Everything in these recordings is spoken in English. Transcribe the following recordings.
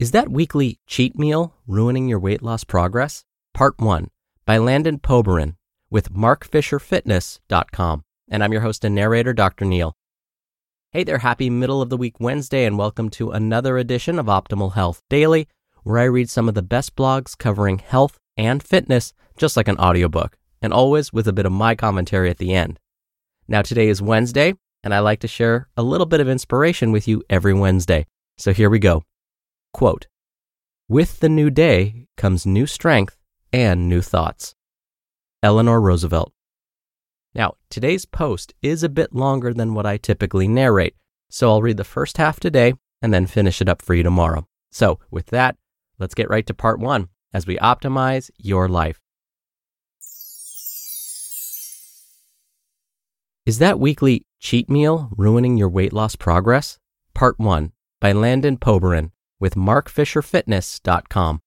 Is that weekly cheat meal ruining your weight loss progress? Part 1 by Landon Poburan with markfisherfitness.com. And I'm your host and narrator, Dr. Neal. Hey there, happy middle of the week Wednesday, and welcome to another edition of Optimal Health Daily, where I read some of the best blogs covering health and fitness, just like an audiobook, and always with a bit of my commentary at the end. Now, today is Wednesday, and I like to share a little bit of inspiration with you every Wednesday. So here we go. Quote With the new day comes new strength and new thoughts. Eleanor Roosevelt. Now, today's post is a bit longer than what I typically narrate, so I'll read the first half today and then finish it up for you tomorrow. So, with that, let's get right to part one as we optimize your life. Is that weekly cheat meal ruining your weight loss progress? Part 1 by Landon Poburan with markfisherfitness.com.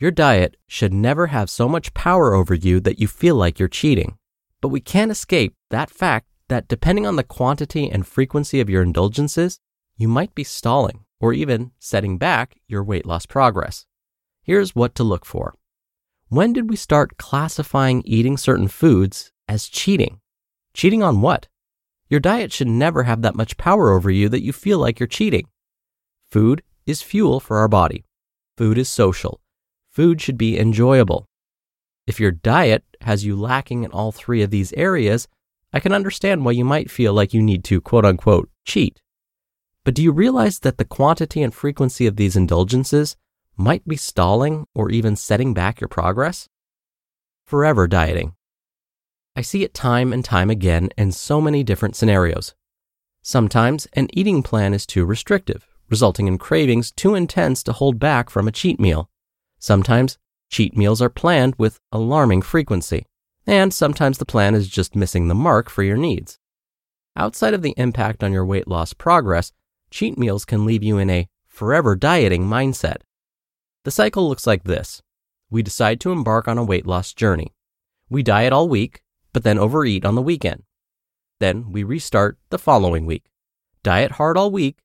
Your diet should never have so much power over you that you feel like you're cheating. But we can't escape that fact that depending on the quantity and frequency of your indulgences, you might be stalling or even setting back your weight loss progress. Here's what to look for. When did we start classifying eating certain foods as cheating? Cheating on what? Your diet should never have that much power over you that you feel like you're cheating. Food is fuel for our body. Food is social. Food should be enjoyable. If your diet has you lacking in all three of these areas, I can understand why you might feel like you need to quote unquote cheat. But do you realize that the quantity and frequency of these indulgences might be stalling or even setting back your progress? Forever dieting. I see it time and time again in so many different scenarios. Sometimes an eating plan is too restrictive, resulting in cravings too intense to hold back from a cheat meal. Sometimes cheat meals are planned with alarming frequency, and sometimes the plan is just missing the mark for your needs. Outside of the impact on your weight loss progress, cheat meals can leave you in a forever dieting mindset. The cycle looks like this we decide to embark on a weight loss journey. We diet all week, but then overeat on the weekend. Then we restart the following week. Diet hard all week,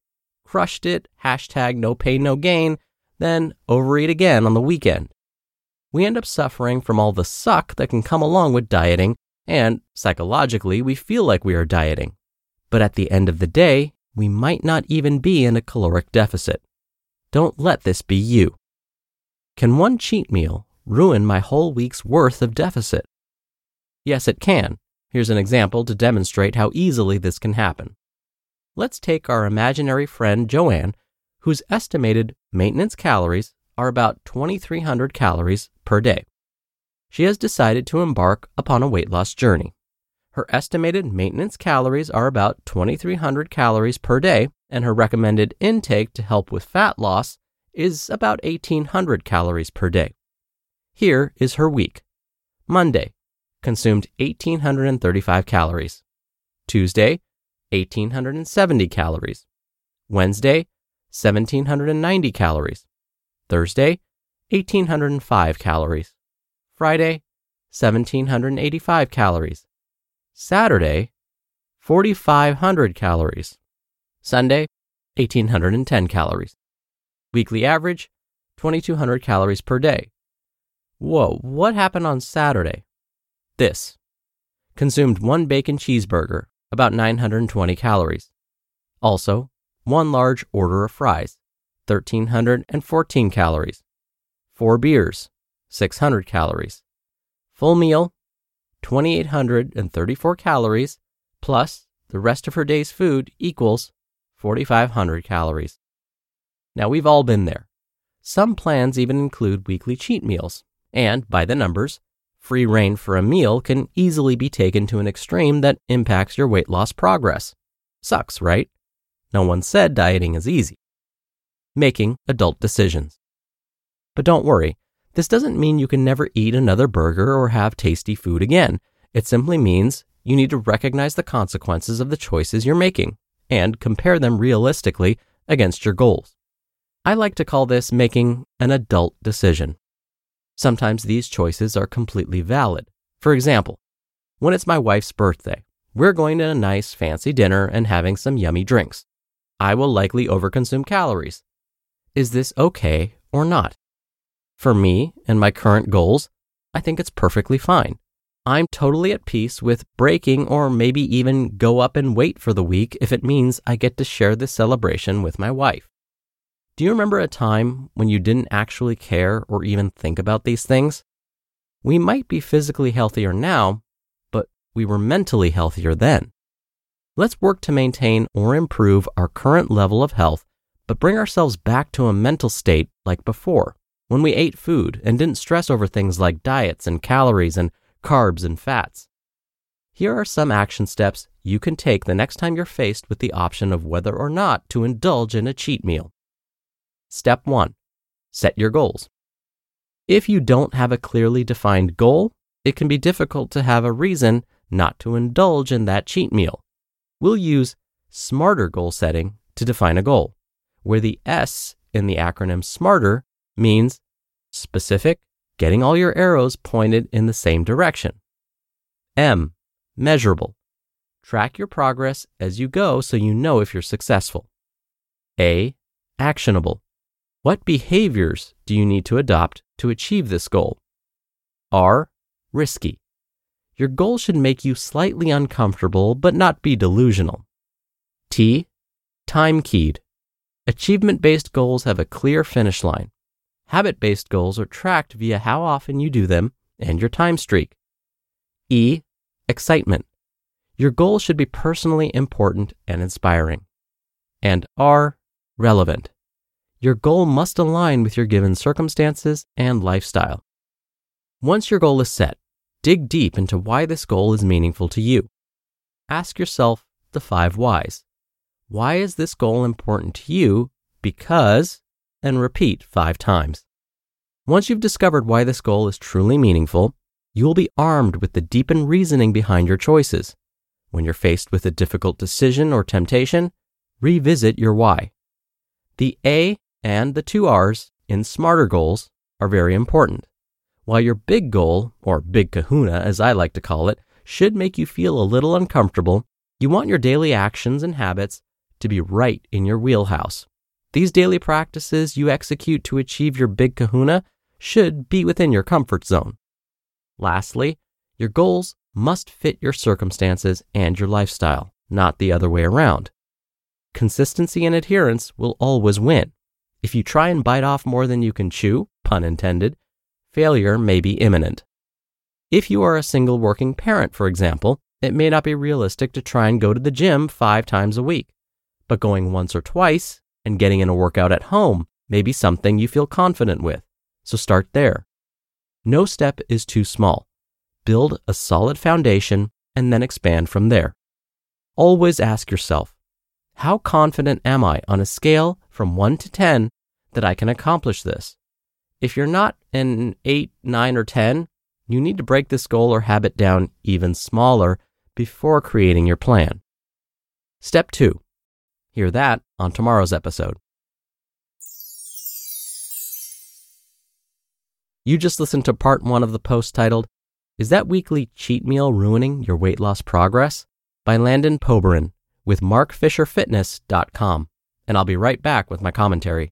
crushed it, hashtag no pain, no gain, then overeat again on the weekend. We end up suffering from all the suck that can come along with dieting, and psychologically, we feel like we are dieting. But at the end of the day, we might not even be in a caloric deficit. Don't let this be you. Can one cheat meal ruin my whole week's worth of deficit? Yes, it can. Here's an example to demonstrate how easily this can happen. Let's take our imaginary friend Joanne, whose estimated maintenance calories are about 2,300 calories per day. She has decided to embark upon a weight loss journey. Her estimated maintenance calories are about 2,300 calories per day, and her recommended intake to help with fat loss is about 1,800 calories per day. Here is her week Monday, consumed 1,835 calories. Tuesday, 1,870 calories. Wednesday, 1,790 calories. Thursday, 1,805 calories. Friday, 1,785 calories. Saturday, 4,500 calories. Sunday, 1,810 calories. Weekly average, 2,200 calories per day. Whoa, what happened on Saturday? This. Consumed one bacon cheeseburger, about 920 calories. Also, one large order of fries, 1314 calories. Four beers, 600 calories. Full meal, 2834 calories, plus the rest of her day's food equals 4500 calories. Now, we've all been there. Some plans even include weekly cheat meals, and by the numbers, free reign for a meal can easily be taken to an extreme that impacts your weight loss progress. Sucks, right? No one said dieting is easy. Making adult decisions. But don't worry, this doesn't mean you can never eat another burger or have tasty food again. It simply means you need to recognize the consequences of the choices you're making and compare them realistically against your goals. I like to call this making an adult decision. Sometimes these choices are completely valid. For example, when it's my wife's birthday, we're going to a nice fancy dinner and having some yummy drinks. I will likely overconsume calories. Is this okay or not? For me and my current goals, I think it's perfectly fine. I'm totally at peace with breaking or maybe even go up and wait for the week if it means I get to share this celebration with my wife. Do you remember a time when you didn't actually care or even think about these things? We might be physically healthier now, but we were mentally healthier then. Let's work to maintain or improve our current level of health, but bring ourselves back to a mental state like before, when we ate food and didn't stress over things like diets and calories and carbs, and fats. Here are some action steps you can take the next time you're faced with the option of whether or not to indulge in a cheat meal. Step 1 Set your goals. If you don't have a clearly defined goal, it can be difficult to have a reason not to indulge in that cheat meal. We'll use SMARTER goal setting to define a goal, where the S in the acronym SMARTER means specific, getting all your arrows pointed in the same direction. M, measurable. Track your progress as you go so you know if you're successful. A, actionable. What behaviors do you need to adopt to achieve this goal? R, risky. Your goal should make you slightly uncomfortable but not be delusional. T, time keyed. Achievement based goals have a clear finish line. Habit based goals are tracked via how often you do them and your time streak. E. Excitement. Your goal should be personally important and inspiring. And R. Relevant. Your goal must align with your given circumstances and lifestyle. Once your goal is set, dig deep into why this goal is meaningful to you. Ask yourself the five whys. Why is this goal important to you? Because and repeat five times. Once you've discovered why this goal is truly meaningful, you will be armed with the deepened reasoning behind your choices. When you're faced with a difficult decision or temptation, revisit your why. The A and the two R's in smarter goals are very important. While your big goal, or big kahuna as I like to call it, should make you feel a little uncomfortable, you want your daily actions and habits to be right in your wheelhouse. These daily practices you execute to achieve your big kahuna should be within your comfort zone. Lastly, your goals must fit your circumstances and your lifestyle, not the other way around. Consistency and adherence will always win. If you try and bite off more than you can chew, pun intended, failure may be imminent. If you are a single working parent, for example, it may not be realistic to try and go to the gym five times a week, but going once or twice and getting in a workout at home may be something you feel confident with. So start there. No step is too small. Build a solid foundation and then expand from there. Always ask yourself, how confident am I on a scale from 1 to 10 that I can accomplish this? If you're not an 8, 9, or 10, you need to break this goal or habit down even smaller before creating your plan. Step 2 Hear that on tomorrow's episode. You just listened to part one of the post titled, Is That Weekly Cheat Meal Ruining Your Weight Loss Progress? by Landon Poburan with markfisherfitness.com. And I'll be right back with my commentary.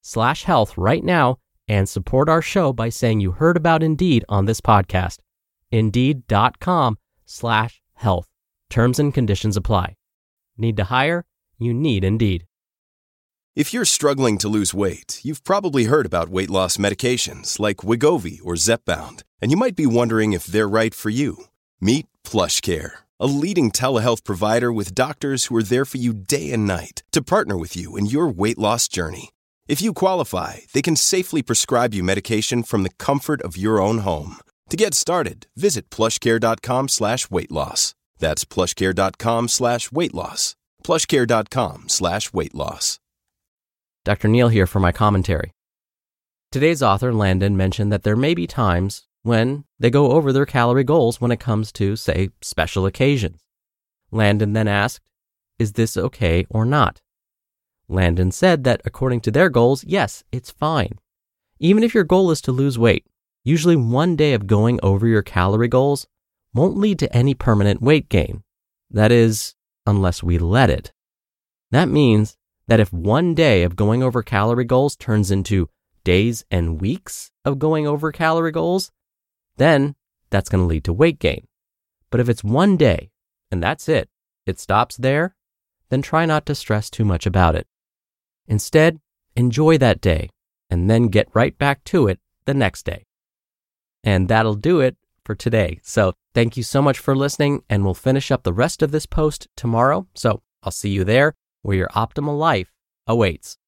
slash health right now and support our show by saying you heard about Indeed on this podcast. Indeed.com slash health. Terms and conditions apply. Need to hire? You need Indeed. If you're struggling to lose weight, you've probably heard about weight loss medications like Wegovy or Zepbound, and you might be wondering if they're right for you. Meet PlushCare, a leading telehealth provider with doctors who are there for you day and night to partner with you in your weight loss journey. If you qualify, they can safely prescribe you medication from the comfort of your own home. To get started, visit plushcare.com slash weight loss. That's plushcare.com slash weight loss. Plushcare.com slash weight loss. Dr. Neal here for my commentary. Today's author, Landon, mentioned that there may be times when they go over their calorie goals when it comes to, say, special occasions. Landon then asked, Is this okay or not? Landon said that according to their goals, yes, it's fine. Even if your goal is to lose weight, usually one day of going over your calorie goals won't lead to any permanent weight gain. That is, unless we let it. That means that if one day of going over calorie goals turns into days and weeks of going over calorie goals, then that's going to lead to weight gain. But if it's one day and that's it, it stops there, then try not to stress too much about it. Instead, enjoy that day and then get right back to it the next day. And that'll do it for today. So thank you so much for listening, and we'll finish up the rest of this post tomorrow. So I'll see you there where your optimal life awaits.